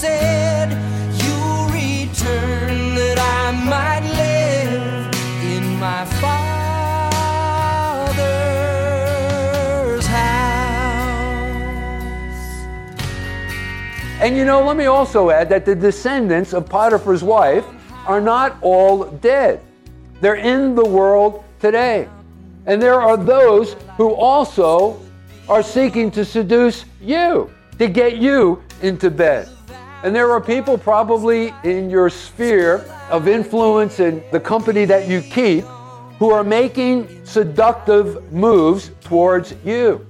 said. Return that I might live in my Father's house. And you know, let me also add that the descendants of Potiphar's wife are not all dead. They're in the world today. And there are those who also are seeking to seduce you, to get you into bed. And there are people probably in your sphere of influence and the company that you keep who are making seductive moves towards you,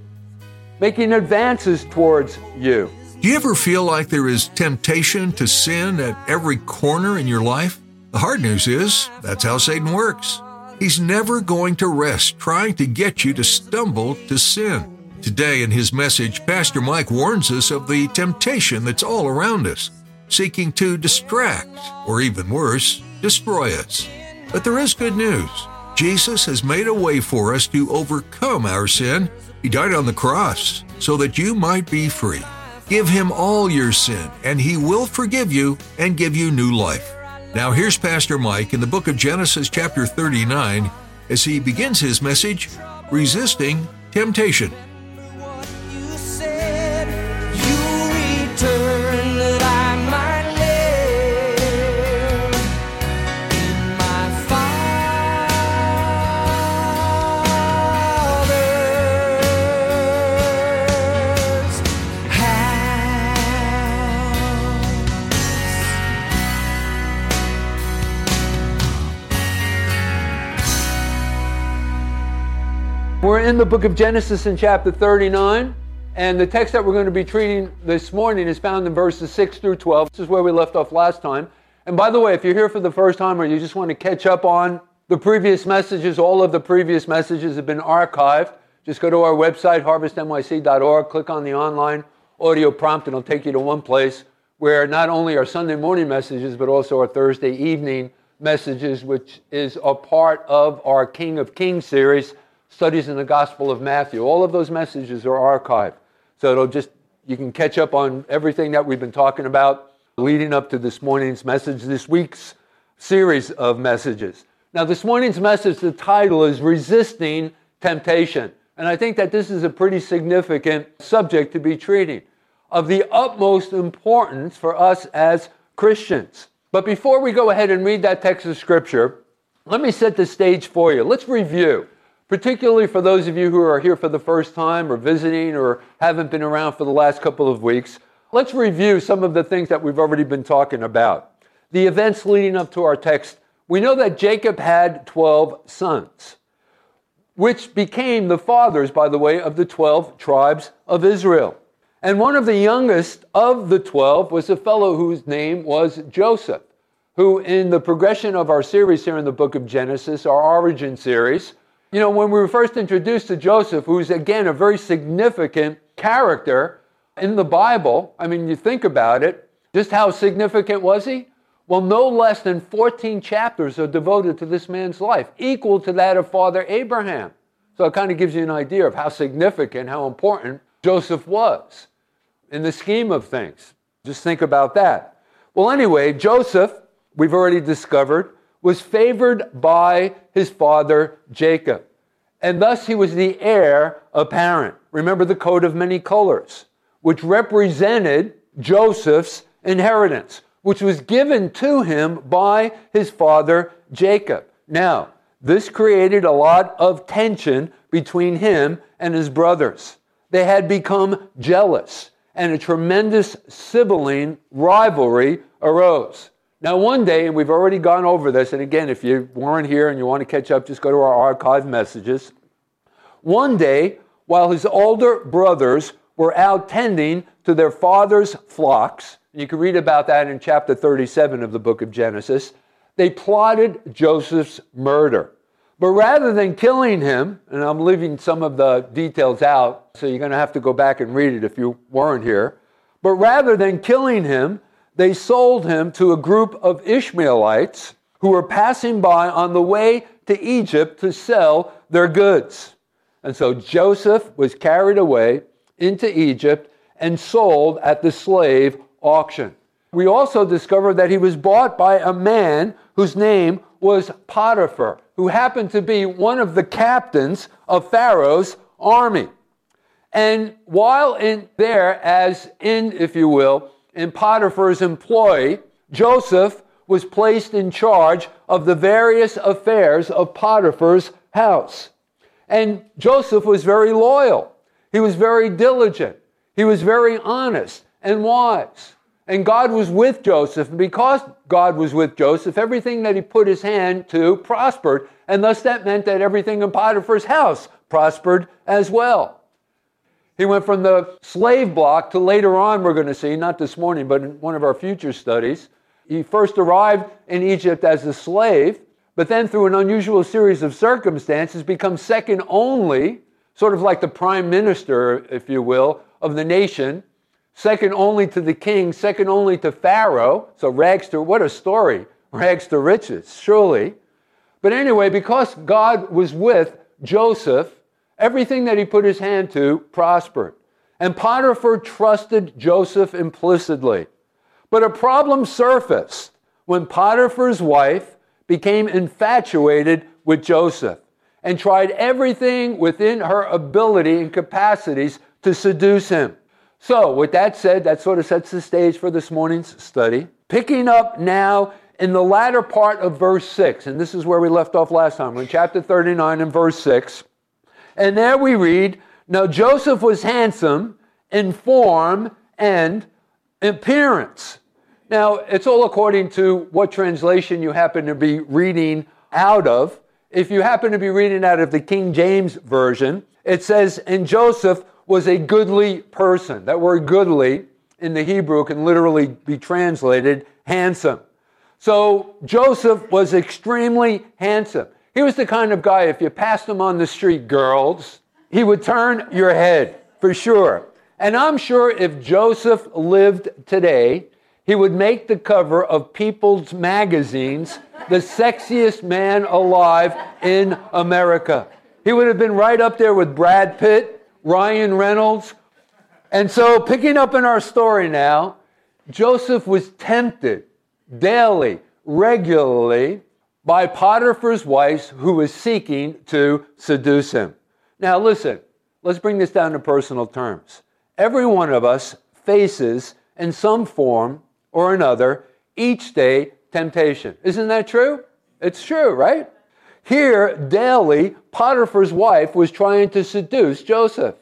making advances towards you. Do you ever feel like there is temptation to sin at every corner in your life? The hard news is that's how Satan works. He's never going to rest trying to get you to stumble to sin. Today, in his message, Pastor Mike warns us of the temptation that's all around us, seeking to distract, or even worse, destroy us. But there is good news. Jesus has made a way for us to overcome our sin. He died on the cross so that you might be free. Give him all your sin, and he will forgive you and give you new life. Now, here's Pastor Mike in the book of Genesis, chapter 39, as he begins his message Resisting Temptation. We're in the book of Genesis in chapter 39, and the text that we're going to be treating this morning is found in verses 6 through 12. This is where we left off last time. And by the way, if you're here for the first time or you just want to catch up on the previous messages, all of the previous messages have been archived. Just go to our website, harvestnyc.org, click on the online audio prompt, and it'll take you to one place where not only our Sunday morning messages, but also our Thursday evening messages, which is a part of our King of Kings series, studies in the Gospel of Matthew. All of those messages are archived. So it'll just, you can catch up on everything that we've been talking about leading up to this morning's message, this week's series of messages. Now, this morning's message, the title is Resisting Temptation. And I think that this is a pretty significant subject to be treating, of the utmost importance for us as Christians. But before we go ahead and read that text of Scripture, let me set the stage for you. Let's review, particularly for those of you who are here for the first time or visiting or haven't been around for the last couple of weeks. Let's review some of the things that we've already been talking about. The events leading up to our text. We know that Jacob had 12 sons, which became the fathers, by the way, of the 12 tribes of Israel. And one of the youngest of the 12 was a fellow whose name was Joseph, who, in the progression of our series here in the book of Genesis, our origin series, you know, when we were first introduced to Joseph, who's again a very significant character in the Bible, I mean, you think about it, just how significant was he? Well, no less than 14 chapters are devoted to this man's life, equal to that of Father Abraham. So it kind of gives you an idea of how significant, how important Joseph was in the scheme of things. Just think about that. Well, anyway, Joseph, we've already discovered, was favored by his father Jacob. And thus he was the heir apparent. Remember the coat of many colors, which represented Joseph's inheritance, which was given to him by his father Jacob. Now, this created a lot of tension between him and his brothers. They had become jealous, and a tremendous sibling rivalry arose. Now, one day, and we've already gone over this, and again, if you weren't here and you want to catch up, just go to our archive messages. One day, while his older brothers were out tending to their father's flocks. You can read about that in chapter 37 of the book of Genesis. They plotted Joseph's murder. But rather than killing him, and I'm leaving some of the details out, so you're going to have to go back and read it if you weren't here. But rather than killing him, they sold him to a group of Ishmaelites who were passing by on the way to Egypt to sell their goods. And so Joseph was carried away into Egypt and sold at the slave auction. We also discover that he was bought by a man whose name was Potiphar, who happened to be one of the captains of Pharaoh's army. And while in there, as in, if you will, in Potiphar's employ, Joseph was placed in charge of the various affairs of Potiphar's house. And Joseph was very loyal. He was very diligent. He was very honest and wise. And God was with Joseph. And because God was with Joseph, everything that he put his hand to prospered. And thus that meant that everything in Potiphar's house prospered as well. He went from the slave block to later on, we're going to see, not this morning, but in one of our future studies. He first arrived in Egypt as a slave, but then through an unusual series of circumstances becomes second only, sort of like the prime minister, if you will, of the nation second only to the king, second only to Pharaoh. So rags to, what a story, rags to riches, surely. But anyway, because God was with Joseph, everything that he put his hand to prospered. And Potiphar trusted Joseph implicitly. But a problem surfaced when Potiphar's wife became infatuated with Joseph and tried everything within her ability and capacities to seduce him. So, with that said, that sort of sets the stage for this morning's study. Picking up now in the latter part of verse 6, and this is where we left off last time. We're in chapter 39 and verse 6. And there we read Now Joseph was handsome in form and appearance. Now, it's all according to what translation you happen to be reading out of. If you happen to be reading out of the King James Version, it says, And Joseph was a goodly person. That word goodly in the Hebrew can literally be translated handsome. So Joseph was extremely handsome. He was the kind of guy, if you passed him on the street, girls, he would turn your head for sure. And I'm sure if Joseph lived today, he would make the cover of People's magazines the sexiest man alive in America. He would have been right up there with Brad Pitt, Ryan Reynolds. And so, picking up in our story now, Joseph was tempted daily, regularly, by Potiphar's wife who was seeking to seduce him. Now, listen, let's bring this down to personal terms. Every one of us faces, in some form or another, each day temptation. Isn't that true? It's true, right? Here, daily, Potiphar's wife was trying to seduce Joseph.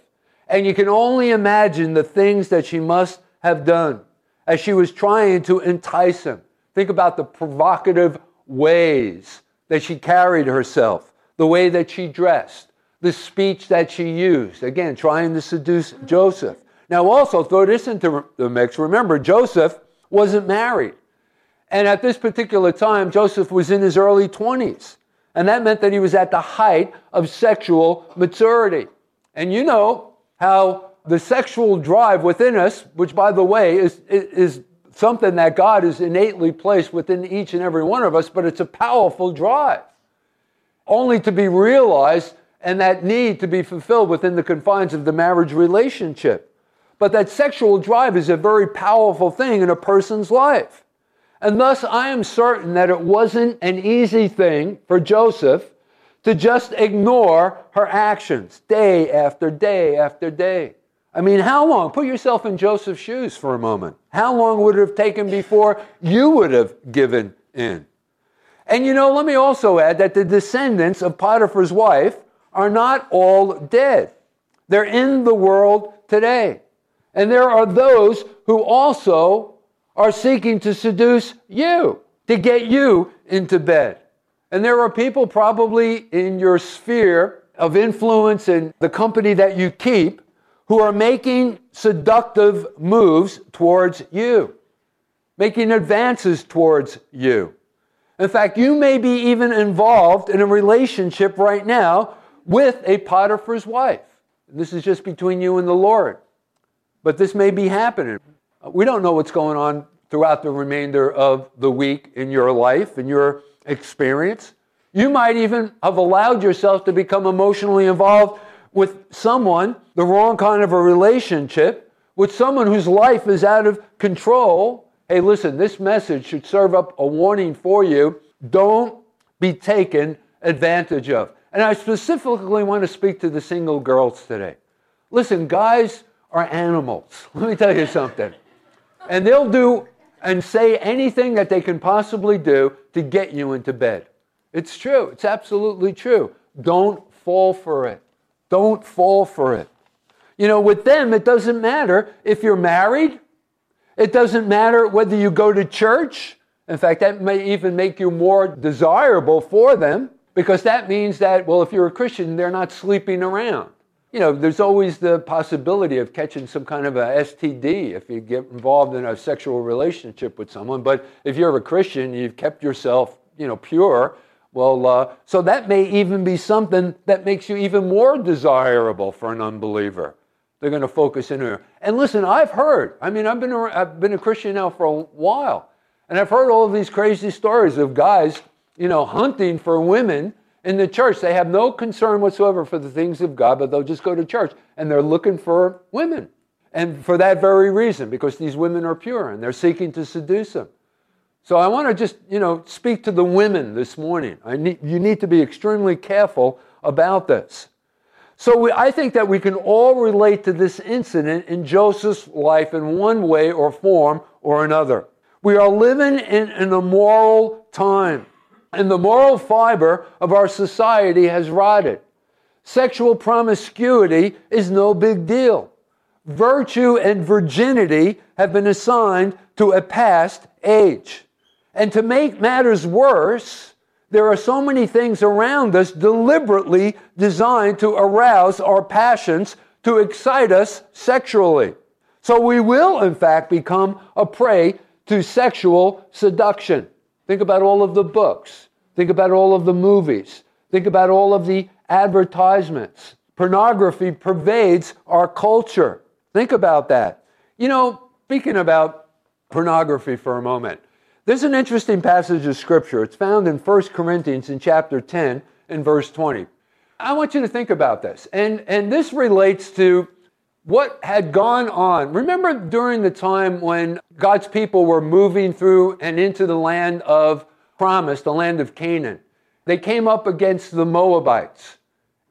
And you can only imagine the things that she must have done as she was trying to entice him. Think about the provocative ways that she carried herself, the way that she dressed, the speech that she used. Again, trying to seduce Joseph. Now, also throw this into the mix. Remember, Joseph wasn't married. And at this particular time, Joseph was in his early 20s. And that meant that he was at the height of sexual maturity. And you know how the sexual drive within us, which by the way is, is something that God has innately placed within each and every one of us, but it's a powerful drive, only to be realized and that need to be fulfilled within the confines of the marriage relationship. But that sexual drive is a very powerful thing in a person's life. And thus, I am certain that it wasn't an easy thing for Joseph to just ignore her actions day after day after day. I mean, how long? Put yourself in Joseph's shoes for a moment. How long would it have taken before you would have given in? And you know, let me also add that the descendants of Potiphar's wife are not all dead. They're in the world today. And there are those who also are seeking to seduce you, to get you into bed. And there are people probably in your sphere of influence and the company that you keep who are making seductive moves towards you, making advances towards you. In fact, you may be even involved in a relationship right now with a Potiphar's wife. This is just between you and the Lord. But this may be happening. We don't know what's going on throughout the remainder of the week in your life, in your experience. You might even have allowed yourself to become emotionally involved with someone, the wrong kind of a relationship, with someone whose life is out of control. Hey, listen, this message should serve up a warning for you. Don't be taken advantage of. And I specifically want to speak to the single girls today. Listen, guys are animals. Let me tell you something. And they'll do and say anything that they can possibly do to get you into bed. It's true. It's absolutely true. Don't fall for it. Don't fall for it. You know, with them, it doesn't matter if you're married. It doesn't matter whether you go to church. In fact, that may even make you more desirable for them because that means that, well, if you're a Christian, they're not sleeping around. You know, there's always the possibility of catching some kind of a STD if you get involved in a sexual relationship with someone. But if you're a Christian, you've kept yourself, you know, pure well, uh, so that may even be something that makes you even more desirable for an unbeliever. They're going to focus in here. And listen, I've heard, I mean, I've been, a, I've been a Christian now for a while, and I've heard all of these crazy stories of guys, you know, hunting for women in the church. They have no concern whatsoever for the things of God, but they'll just go to church and they're looking for women. And for that very reason, because these women are pure and they're seeking to seduce them. So I want to just, you know, speak to the women this morning. Need, you need to be extremely careful about this. So we, I think that we can all relate to this incident in Joseph's life in one way or form or another. We are living in an immoral time, and the moral fiber of our society has rotted. Sexual promiscuity is no big deal. Virtue and virginity have been assigned to a past age. And to make matters worse, there are so many things around us deliberately designed to arouse our passions, to excite us sexually. So we will, in fact, become a prey to sexual seduction. Think about all of the books. Think about all of the movies. Think about all of the advertisements. Pornography pervades our culture. Think about that. You know, speaking about pornography for a moment, there's an interesting passage of scripture. It's found in 1 Corinthians in chapter 10 and verse 20. I want you to think about this. And, and this relates to what had gone on. Remember during the time when God's people were moving through and into the land of promise, the land of Canaan. They came up against the Moabites.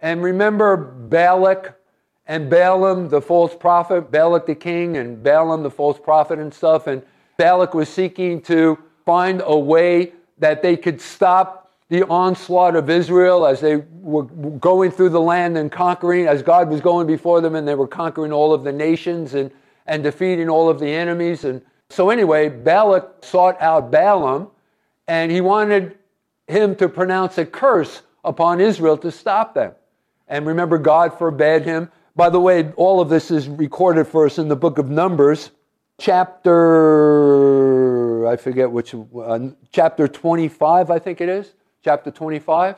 And remember Balak and Balaam, the false prophet, Balak the king, and Balaam the false prophet and stuff. And Balak was seeking to find a way that they could stop the onslaught of Israel as they were going through the land and conquering, as God was going before them and they were conquering all of the nations and, and defeating all of the enemies. And so, anyway, Balak sought out Balaam and he wanted him to pronounce a curse upon Israel to stop them. And remember, God forbade him. By the way, all of this is recorded for us in the book of Numbers, chapter, I forget which, uh, chapter 25, I think it is, chapter 25.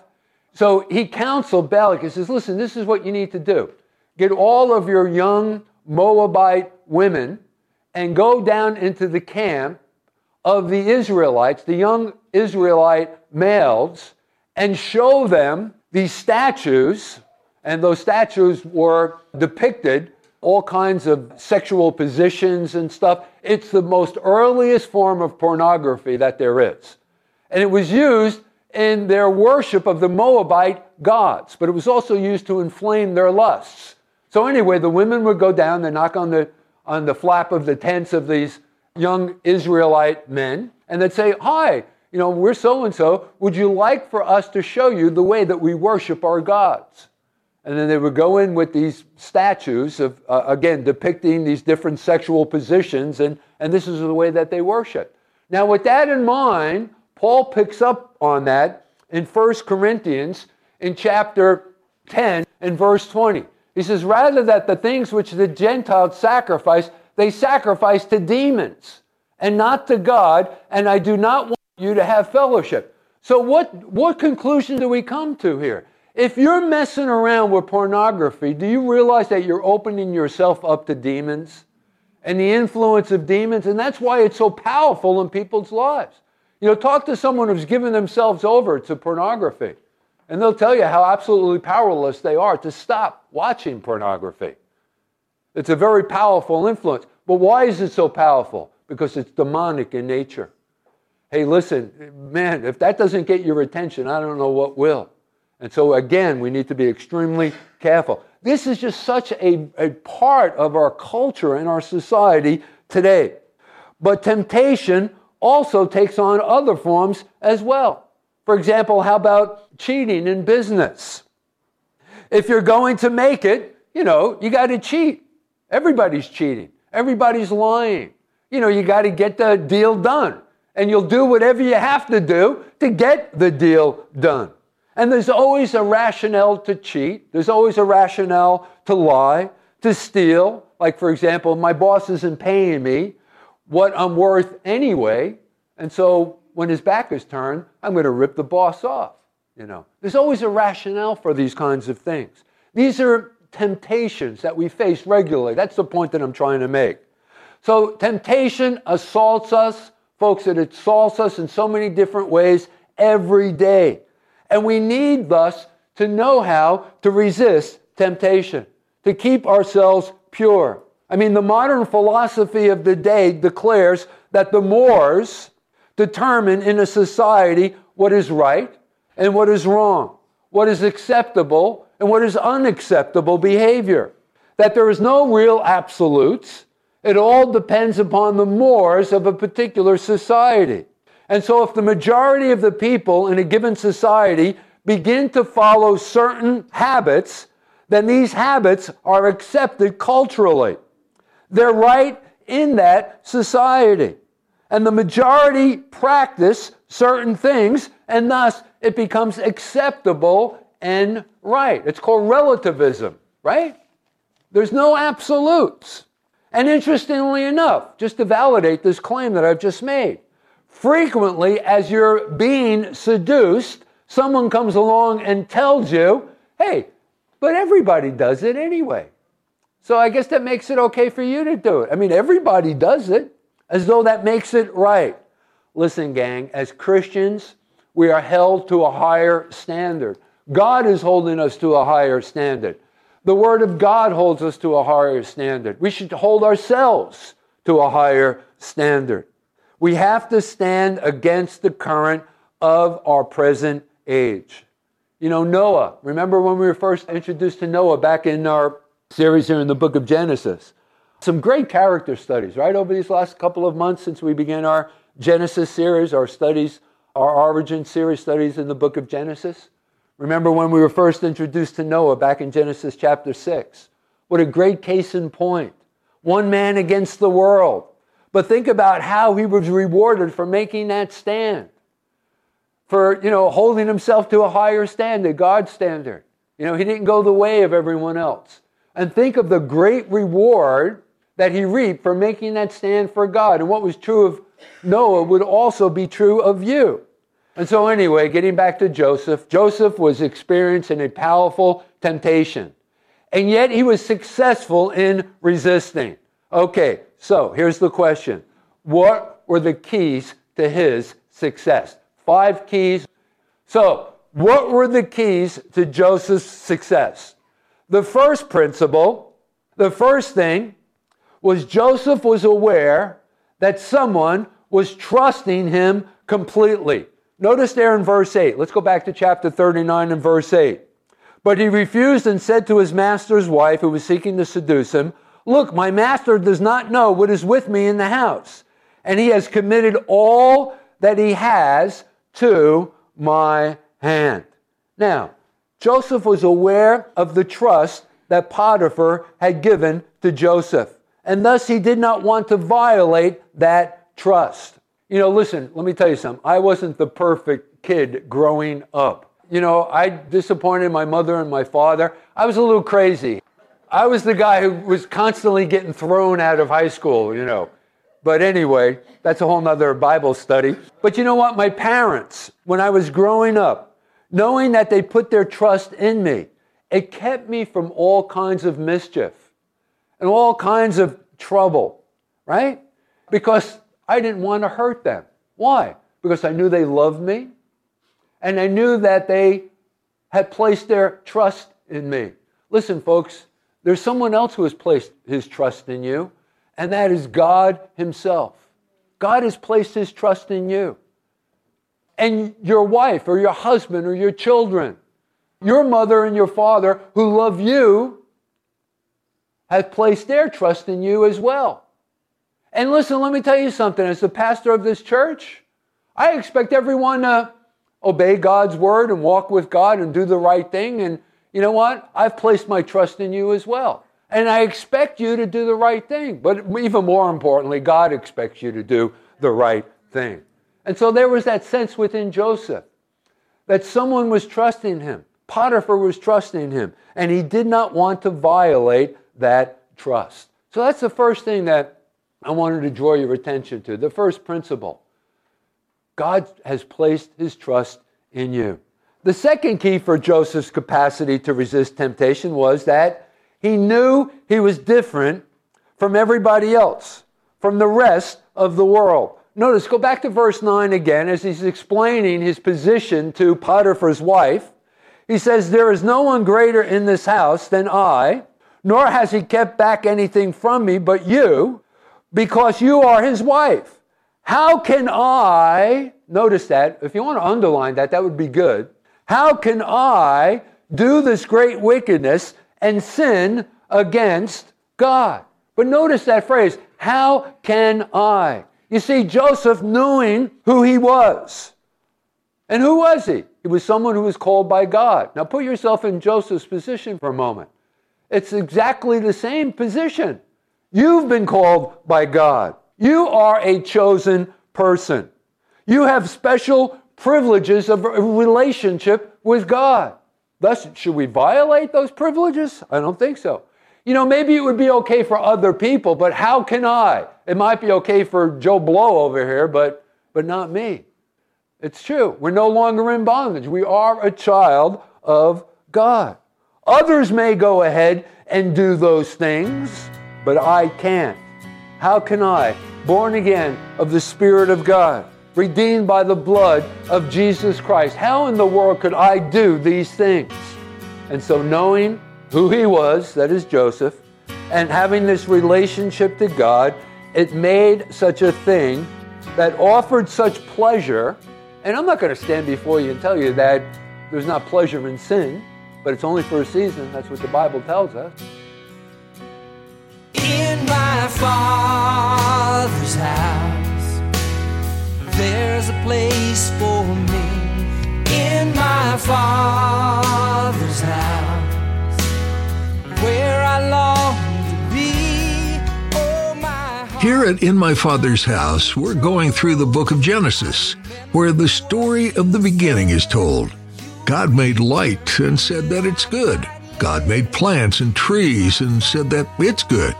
So he counseled Balak. He says, listen, this is what you need to do. Get all of your young Moabite women and go down into the camp of the Israelites, the young Israelite males, and show them these statues. And those statues were depicted all kinds of sexual positions and stuff. It's the most earliest form of pornography that there is. And it was used in their worship of the Moabite gods, but it was also used to inflame their lusts. So anyway, the women would go down, they knock on the on the flap of the tents of these young Israelite men, and they'd say, Hi, you know, we're so and so. Would you like for us to show you the way that we worship our gods? And then they would go in with these statues of, uh, again, depicting these different sexual positions, and, and this is the way that they worship. Now, with that in mind, Paul picks up on that in 1 Corinthians in chapter 10 and verse 20. He says, rather that the things which the Gentiles sacrifice, they sacrifice to demons and not to God, and I do not want you to have fellowship. So, what, what conclusion do we come to here? If you're messing around with pornography, do you realize that you're opening yourself up to demons and the influence of demons? And that's why it's so powerful in people's lives. You know, talk to someone who's given themselves over to pornography, and they'll tell you how absolutely powerless they are to stop watching pornography. It's a very powerful influence. But why is it so powerful? Because it's demonic in nature. Hey, listen, man, if that doesn't get your attention, I don't know what will. And so, again, we need to be extremely careful. This is just such a, a part of our culture and our society today. But temptation also takes on other forms as well. For example, how about cheating in business? If you're going to make it, you know, you got to cheat. Everybody's cheating, everybody's lying. You know, you got to get the deal done. And you'll do whatever you have to do to get the deal done. And there's always a rationale to cheat, there's always a rationale to lie, to steal. Like, for example, my boss isn't paying me what I'm worth anyway. And so when his back is turned, I'm going to rip the boss off. You know, there's always a rationale for these kinds of things. These are temptations that we face regularly. That's the point that I'm trying to make. So temptation assaults us, folks, it assaults us in so many different ways every day. And we need thus to know how to resist temptation, to keep ourselves pure. I mean, the modern philosophy of the day declares that the mores determine in a society what is right and what is wrong, what is acceptable and what is unacceptable behavior. That there is no real absolutes. It all depends upon the mores of a particular society. And so, if the majority of the people in a given society begin to follow certain habits, then these habits are accepted culturally. They're right in that society. And the majority practice certain things, and thus it becomes acceptable and right. It's called relativism, right? There's no absolutes. And interestingly enough, just to validate this claim that I've just made, frequently as you're being seduced, someone comes along and tells you, hey, but everybody does it anyway. So I guess that makes it okay for you to do it. I mean, everybody does it as though that makes it right. Listen, gang, as Christians, we are held to a higher standard. God is holding us to a higher standard. The Word of God holds us to a higher standard. We should hold ourselves to a higher standard. We have to stand against the current of our present age. You know, Noah, remember when we were first introduced to Noah back in our series here in the book of Genesis? Some great character studies, right? Over these last couple of months since we began our Genesis series, our studies, our origin series studies in the book of Genesis. Remember when we were first introduced to Noah back in Genesis chapter 6? What a great case in point. One man against the world. But think about how he was rewarded for making that stand. For, you know, holding himself to a higher standard, God's standard. You know, he didn't go the way of everyone else. And think of the great reward that he reaped for making that stand for God. And what was true of Noah would also be true of you. And so, anyway, getting back to Joseph, Joseph was experiencing a powerful temptation. And yet he was successful in resisting. Okay, so here's the question What were the keys to his success? Five keys. So, what were the keys to Joseph's success? The first principle, the first thing was Joseph was aware that someone was trusting him completely. Notice there in verse 8. Let's go back to chapter 39 and verse 8. But he refused and said to his master's wife, who was seeking to seduce him, Look, my master does not know what is with me in the house, and he has committed all that he has to my hand. Now, Joseph was aware of the trust that Potiphar had given to Joseph and thus he did not want to violate that trust. You know, listen, let me tell you something. I wasn't the perfect kid growing up. You know, I disappointed my mother and my father. I was a little crazy. I was the guy who was constantly getting thrown out of high school, you know. But anyway, that's a whole nother Bible study. But you know what? My parents, when I was growing up, knowing that they put their trust in me, it kept me from all kinds of mischief and all kinds of trouble, right? Because I didn't want to hurt them. Why? Because I knew they loved me and I knew that they had placed their trust in me. Listen, folks, there's someone else who has placed his trust in you, and that is God Himself. God has placed His trust in you. And your wife, or your husband, or your children, your mother and your father who love you, have placed their trust in you as well. And listen, let me tell you something. As the pastor of this church, I expect everyone to obey God's word and walk with God and do the right thing. And you know what? I've placed my trust in you as well. And I expect you to do the right thing. But even more importantly, God expects you to do the right thing. And so there was that sense within Joseph that someone was trusting him. Potiphar was trusting him. And he did not want to violate that trust. So that's the first thing that I wanted to draw your attention to. The first principle God has placed his trust in you. The second key for Joseph's capacity to resist temptation was that he knew he was different from everybody else, from the rest of the world. Notice, go back to verse 9 again as he's explaining his position to Potiphar's wife. He says, There is no one greater in this house than I, nor has he kept back anything from me but you, because you are his wife. How can I, notice that, if you want to underline that, that would be good. How can I do this great wickedness and sin against God? But notice that phrase, how can I? You see, Joseph knowing who he was. And who was he? He was someone who was called by God. Now put yourself in Joseph's position for a moment. It's exactly the same position. You've been called by God. You are a chosen person. You have special privileges of a relationship with God. Thus, should we violate those privileges? I don't think so. You know, maybe it would be okay for other people, but how can I? It might be okay for Joe Blow over here, but, but not me. It's true. We're no longer in bondage. We are a child of God. Others may go ahead and do those things, but I can't. How can I, born again of the Spirit of God, redeemed by the blood of Jesus Christ. How in the world could I do these things? And so, knowing who he was, that is Joseph, and having this relationship to God, it made such a thing that offered such pleasure. And I'm not going to stand before you and tell you that there's not pleasure in sin, but it's only for a season. That's what the Bible tells us. In my father's house, there's a place for me. In my father's house, where I long to be. Oh, my. Here at In My Father's House, we're going through the book of Genesis, where the story of the beginning is told. God made light and said that it's good. God made plants and trees and said that it's good.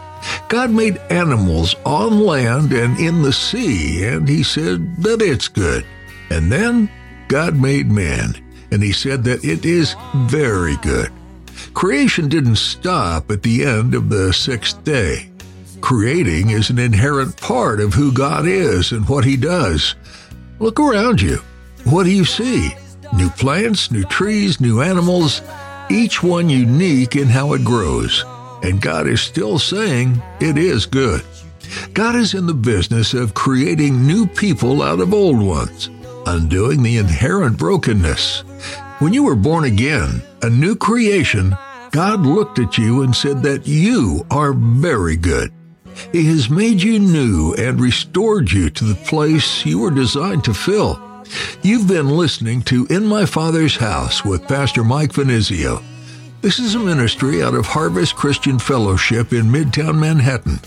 God made animals on land and in the sea, and he said that it's good. And then God made man, and he said that it is very good. Creation didn't stop at the end of the sixth day. Creating is an inherent part of who God is and what he does. Look around you. What do you see? New plants, new trees, new animals, each one unique in how it grows. And God is still saying it is good. God is in the business of creating new people out of old ones, undoing the inherent brokenness. When you were born again, a new creation, God looked at you and said that you are very good. He has made you new and restored you to the place you were designed to fill. You've been listening to In My Father's House with Pastor Mike Finizio. This is a ministry out of Harvest Christian Fellowship in Midtown Manhattan.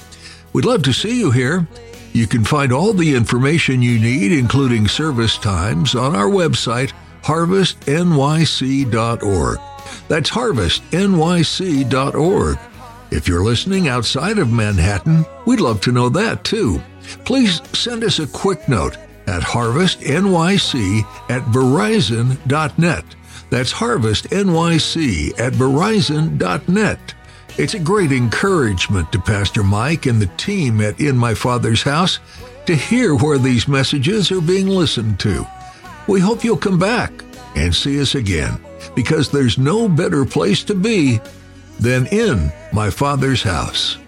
We'd love to see you here. You can find all the information you need, including service times, on our website, harvestnyc.org. That's harvestnyc.org. If you're listening outside of Manhattan, we'd love to know that too. Please send us a quick note at harvestnyc at verizon.net. That's harvestnyc at verizon.net. It's a great encouragement to Pastor Mike and the team at In My Father's House to hear where these messages are being listened to. We hope you'll come back and see us again because there's no better place to be than in my Father's house.